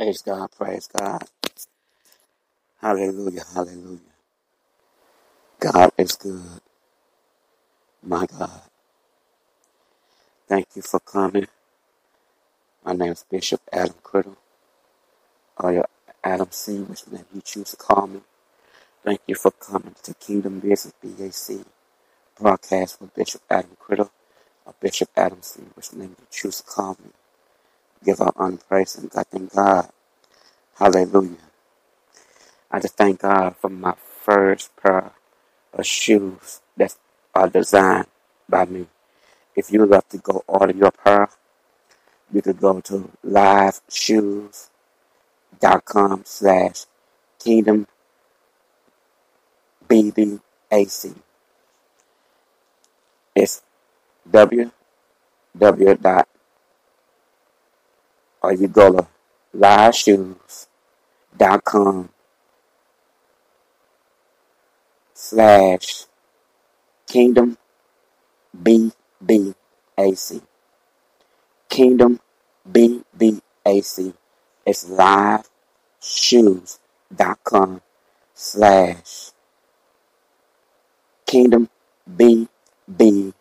Praise God, praise God. Hallelujah, hallelujah. God is good. My God. Thank you for coming. My name is Bishop Adam Criddle, or your Adam C, which name you choose to call me. Thank you for coming to Kingdom Business BAC broadcast with Bishop Adam Criddle, or Bishop Adam C, which name you choose to call me. Give our praise, and God thank God. Hallelujah. I just thank God for my first pair of shoes that are designed by me. If you would like to go order your pair, you could go to liveshoes.com slash kingdom BBAC. It's www dot or you go to liveshoes.com slash kingdom BBAC. Kingdom BBAC. It's liveshoes.com slash kingdom BBAC.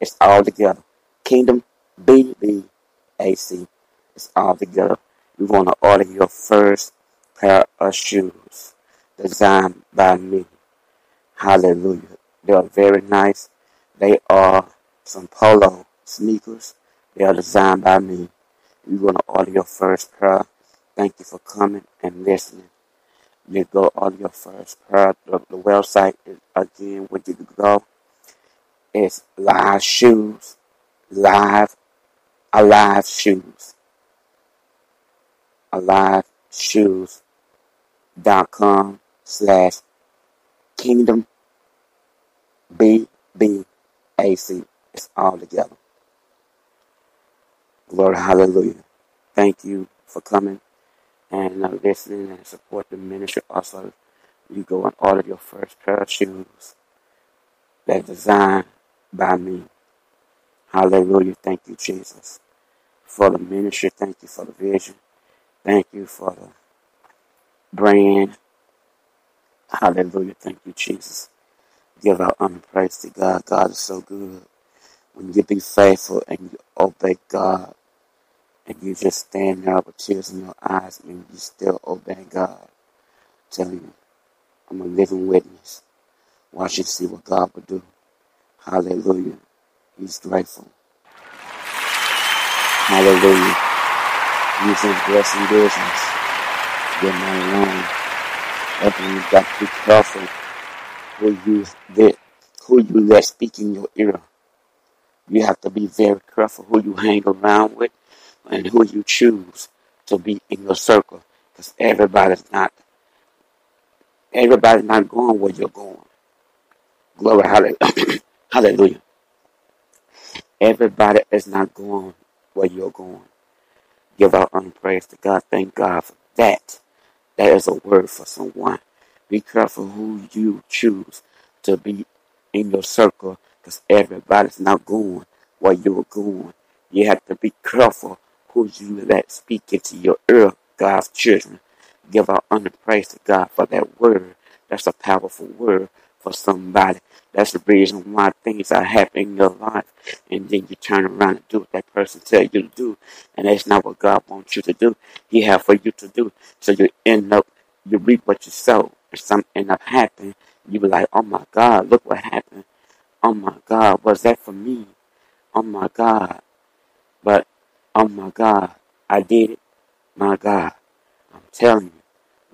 It's all together. Kingdom BBAC. It's all together. You want to order your first pair of shoes designed by me. Hallelujah. They are very nice. They are some polo sneakers. They are designed by me. You want to order your first pair. Thank you for coming and listening. You go order your first pair. The, the website is again where you go. It's live shoes. Live alive shoes. Alive shoes dot com slash kingdom BBAC. It's all together. Lord, hallelujah. Thank you for coming and uh, listening and support the ministry. Also, you go and order your first pair of shoes that designed by me. Hallelujah. Thank you, Jesus, for the ministry. Thank you for the vision. Thank you for the brand. Hallelujah. Thank you, Jesus. Give our honor praise to God. God is so good. When you be faithful and you obey God and you just stand there with tears in your eyes and you still obey God. Telling you, I'm a living witness. Watch and see what God will do. Hallelujah. He's grateful. Hallelujah. In blessing business. Get my. That's when you got to be careful who you who you let speak in your ear. You have to be very careful who you hang around with and who you choose to be in your circle. Because everybody's not everybody's not going where you're going. Glory hallelujah. hallelujah. Everybody is not going where you're going. Give our honor praise to God. Thank God for that. That is a word for someone. Be careful who you choose to be in your circle because everybody's not going where you're going. You have to be careful who you let speak into your ear, God's children. Give our honor praise to God for that word. That's a powerful word for somebody. That's the reason why things are happening in your life. And then you turn around and do what that person tell you to do. And that's not what God wants you to do. He have for you to do. So you end up, you reap what you sow. If something end up happening, you be like, oh my God, look what happened. Oh my God, was that for me? Oh my God. But, oh my God, I did it. My God, I'm telling you,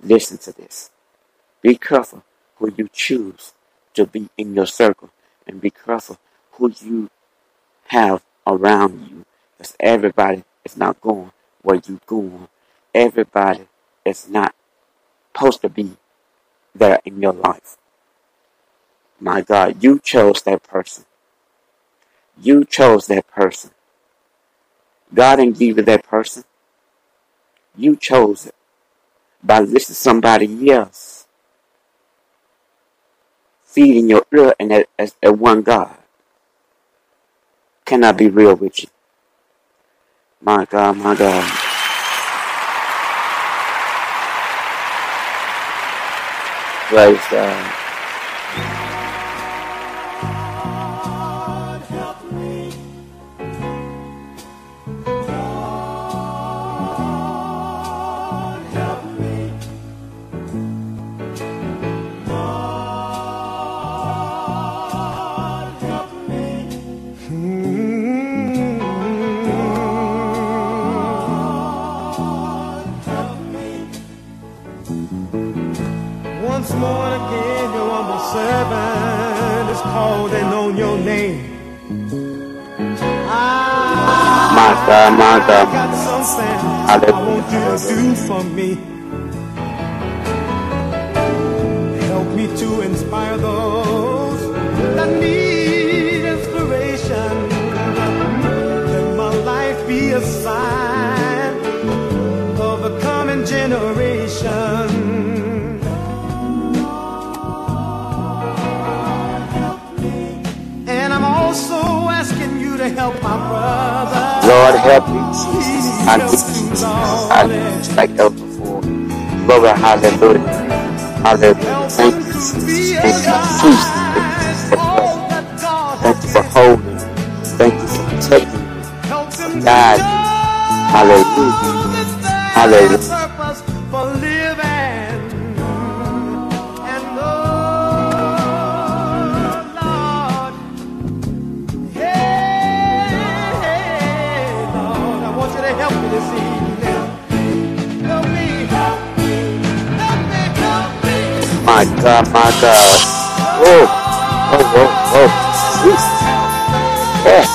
listen to this. Be careful who you choose to be in your circle and be careful who you have around you because everybody is not going where you going. Everybody is not supposed to be there in your life. My God, you chose that person. You chose that person. God didn't give you that person. You chose it by listening to somebody else feeding your ear and that as a one God. Can I be real with you? My God, my God. Praise God. God, my God. Hallelujah. do for me. Help me to inspire those that need inspiration. Let my life be a sign of a coming generation. Lord help me, Jesus. I need Jesus. I need you like ever before. Glory, hallelujah. Hallelujah. Thank you, Jesus. Thank you, Jesus. Thank you for holding. Thank you for protecting. Guiding. Hallelujah. Hallelujah. My God, my God. Oh, oh, oh. Yes, yes,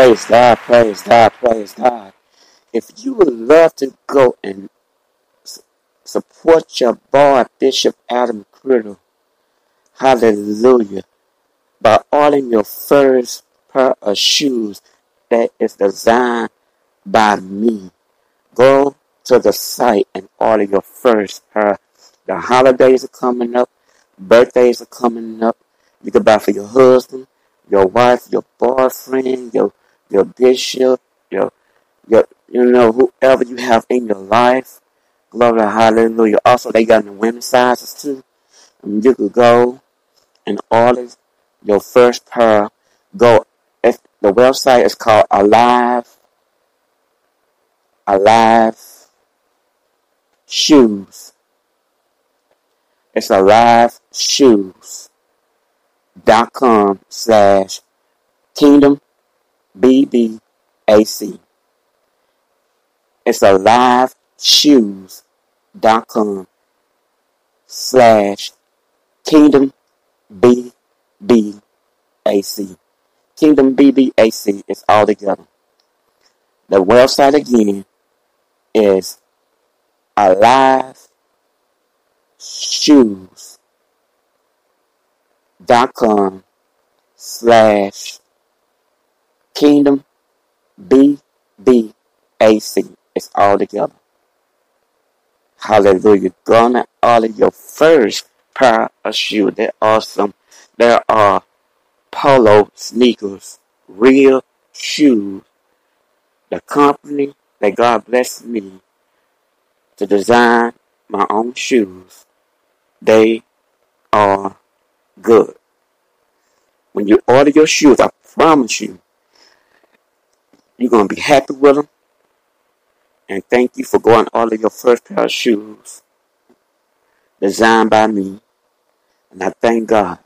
Praise God, praise God, praise God. If you would love to go and support your boy, Bishop Adam Criddle, hallelujah, by ordering your first pair of shoes that is designed by me. Go to the site and order your first pair. The holidays are coming up, birthdays are coming up. You can buy for your husband, your wife, your boyfriend, your your bishop, your your you know whoever you have in your life. Glory, hallelujah. Also, they got the women's sizes too. And you could go and order your first pair. Go. If the website is called Alive Alive Shoes. It's Alive Shoes dot com slash Kingdom BBAC. It's Alive Shoes dot com slash Kingdom BBAC. Kingdom BBAC is all together. The website again is Alive Shoes dot com slash Kingdom BBAC. It's all together. Hallelujah. Gonna of your first pair of shoes. They're awesome. There are polo sneakers, real shoes. The company that God blessed me to design my own shoes, they are good. When you order your shoes, I promise you, you're going to be happy with them. And thank you for going all of your first pair of shoes designed by me. And I thank God.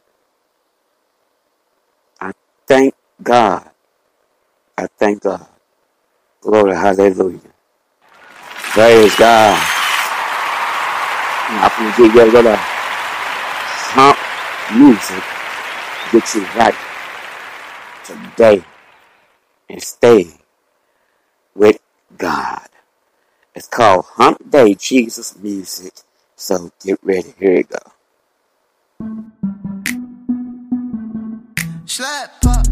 I thank God. I thank God. Glory, hallelujah. Praise God. Going to give you a little hump music. Get you right today and stay with God. It's called Hump Day Jesus Music. So get ready. Here you go. Slap pop,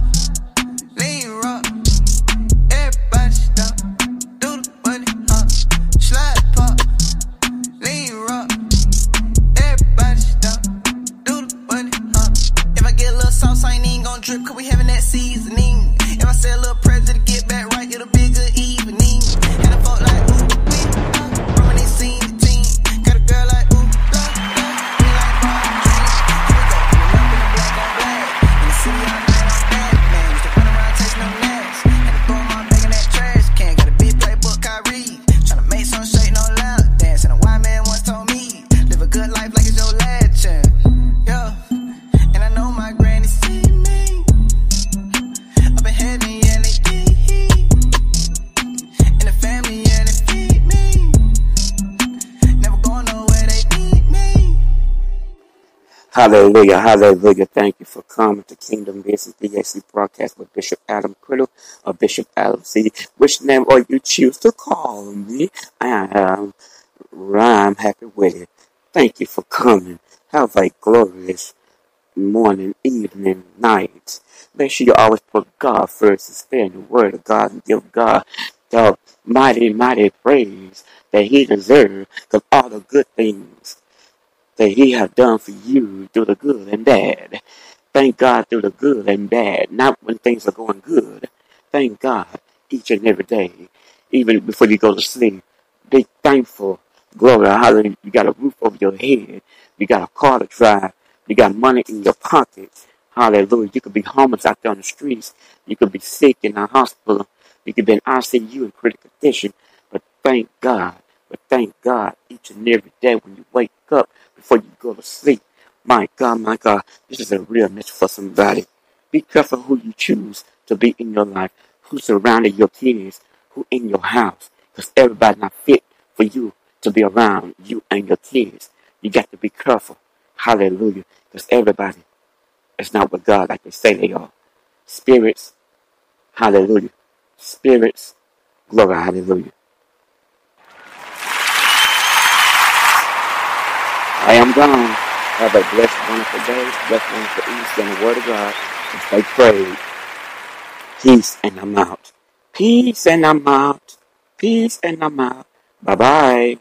Hallelujah, hallelujah. Thank you for coming to Kingdom Business BAC broadcast with Bishop Adam Criddle or Bishop Adam C. Which name are you choose to call me? I am I'm happy with it. Thank you for coming. Have a glorious morning, evening, night. Make sure you always put God first and in the word of God and give God the mighty, mighty praise that he deserves because all the good things that he have done for you through the good and bad. Thank God through the good and bad, not when things are going good. Thank God each and every day, even before you go to sleep. Be thankful. Glory, hallelujah. You got a roof over your head. You got a car to drive. You got money in your pocket. Hallelujah. You could be homeless out there on the streets. You could be sick in a hospital. You could be in ICU in critical condition. But thank God. But thank God each and every day when you wake up before you go to sleep. My God, my God, this is a real message for somebody. Be careful who you choose to be in your life, who surrounded your kids, who in your house, because everybody not fit for you to be around you and your kids. You got to be careful. Hallelujah. Because everybody is not with God like they say they are. Spirits Hallelujah. Spirits, glory, hallelujah. I am gone. Have a blessed, wonderful day, blessed, wonderful East, and the word of God. And stay prayed. Peace, and I'm out. Peace, and I'm out. Peace, and I'm out. Bye bye.